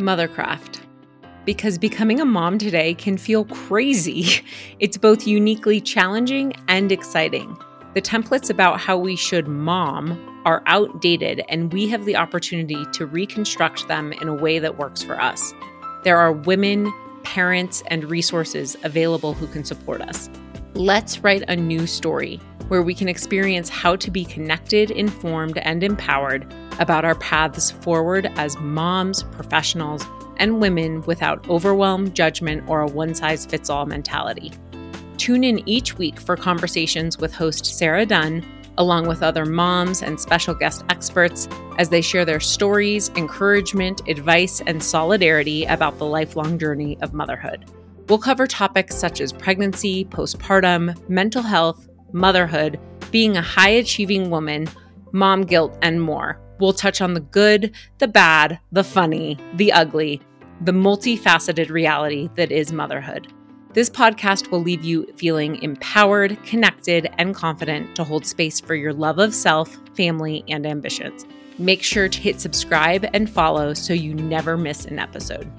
Mothercraft. Because becoming a mom today can feel crazy. It's both uniquely challenging and exciting. The templates about how we should mom are outdated, and we have the opportunity to reconstruct them in a way that works for us. There are women, parents, and resources available who can support us. Let's write a new story where we can experience how to be connected, informed, and empowered about our paths forward as moms, professionals, and women without overwhelm, judgment, or a one size fits all mentality. Tune in each week for conversations with host Sarah Dunn, along with other moms and special guest experts, as they share their stories, encouragement, advice, and solidarity about the lifelong journey of motherhood. We'll cover topics such as pregnancy, postpartum, mental health, motherhood, being a high achieving woman, mom guilt, and more. We'll touch on the good, the bad, the funny, the ugly, the multifaceted reality that is motherhood. This podcast will leave you feeling empowered, connected, and confident to hold space for your love of self, family, and ambitions. Make sure to hit subscribe and follow so you never miss an episode.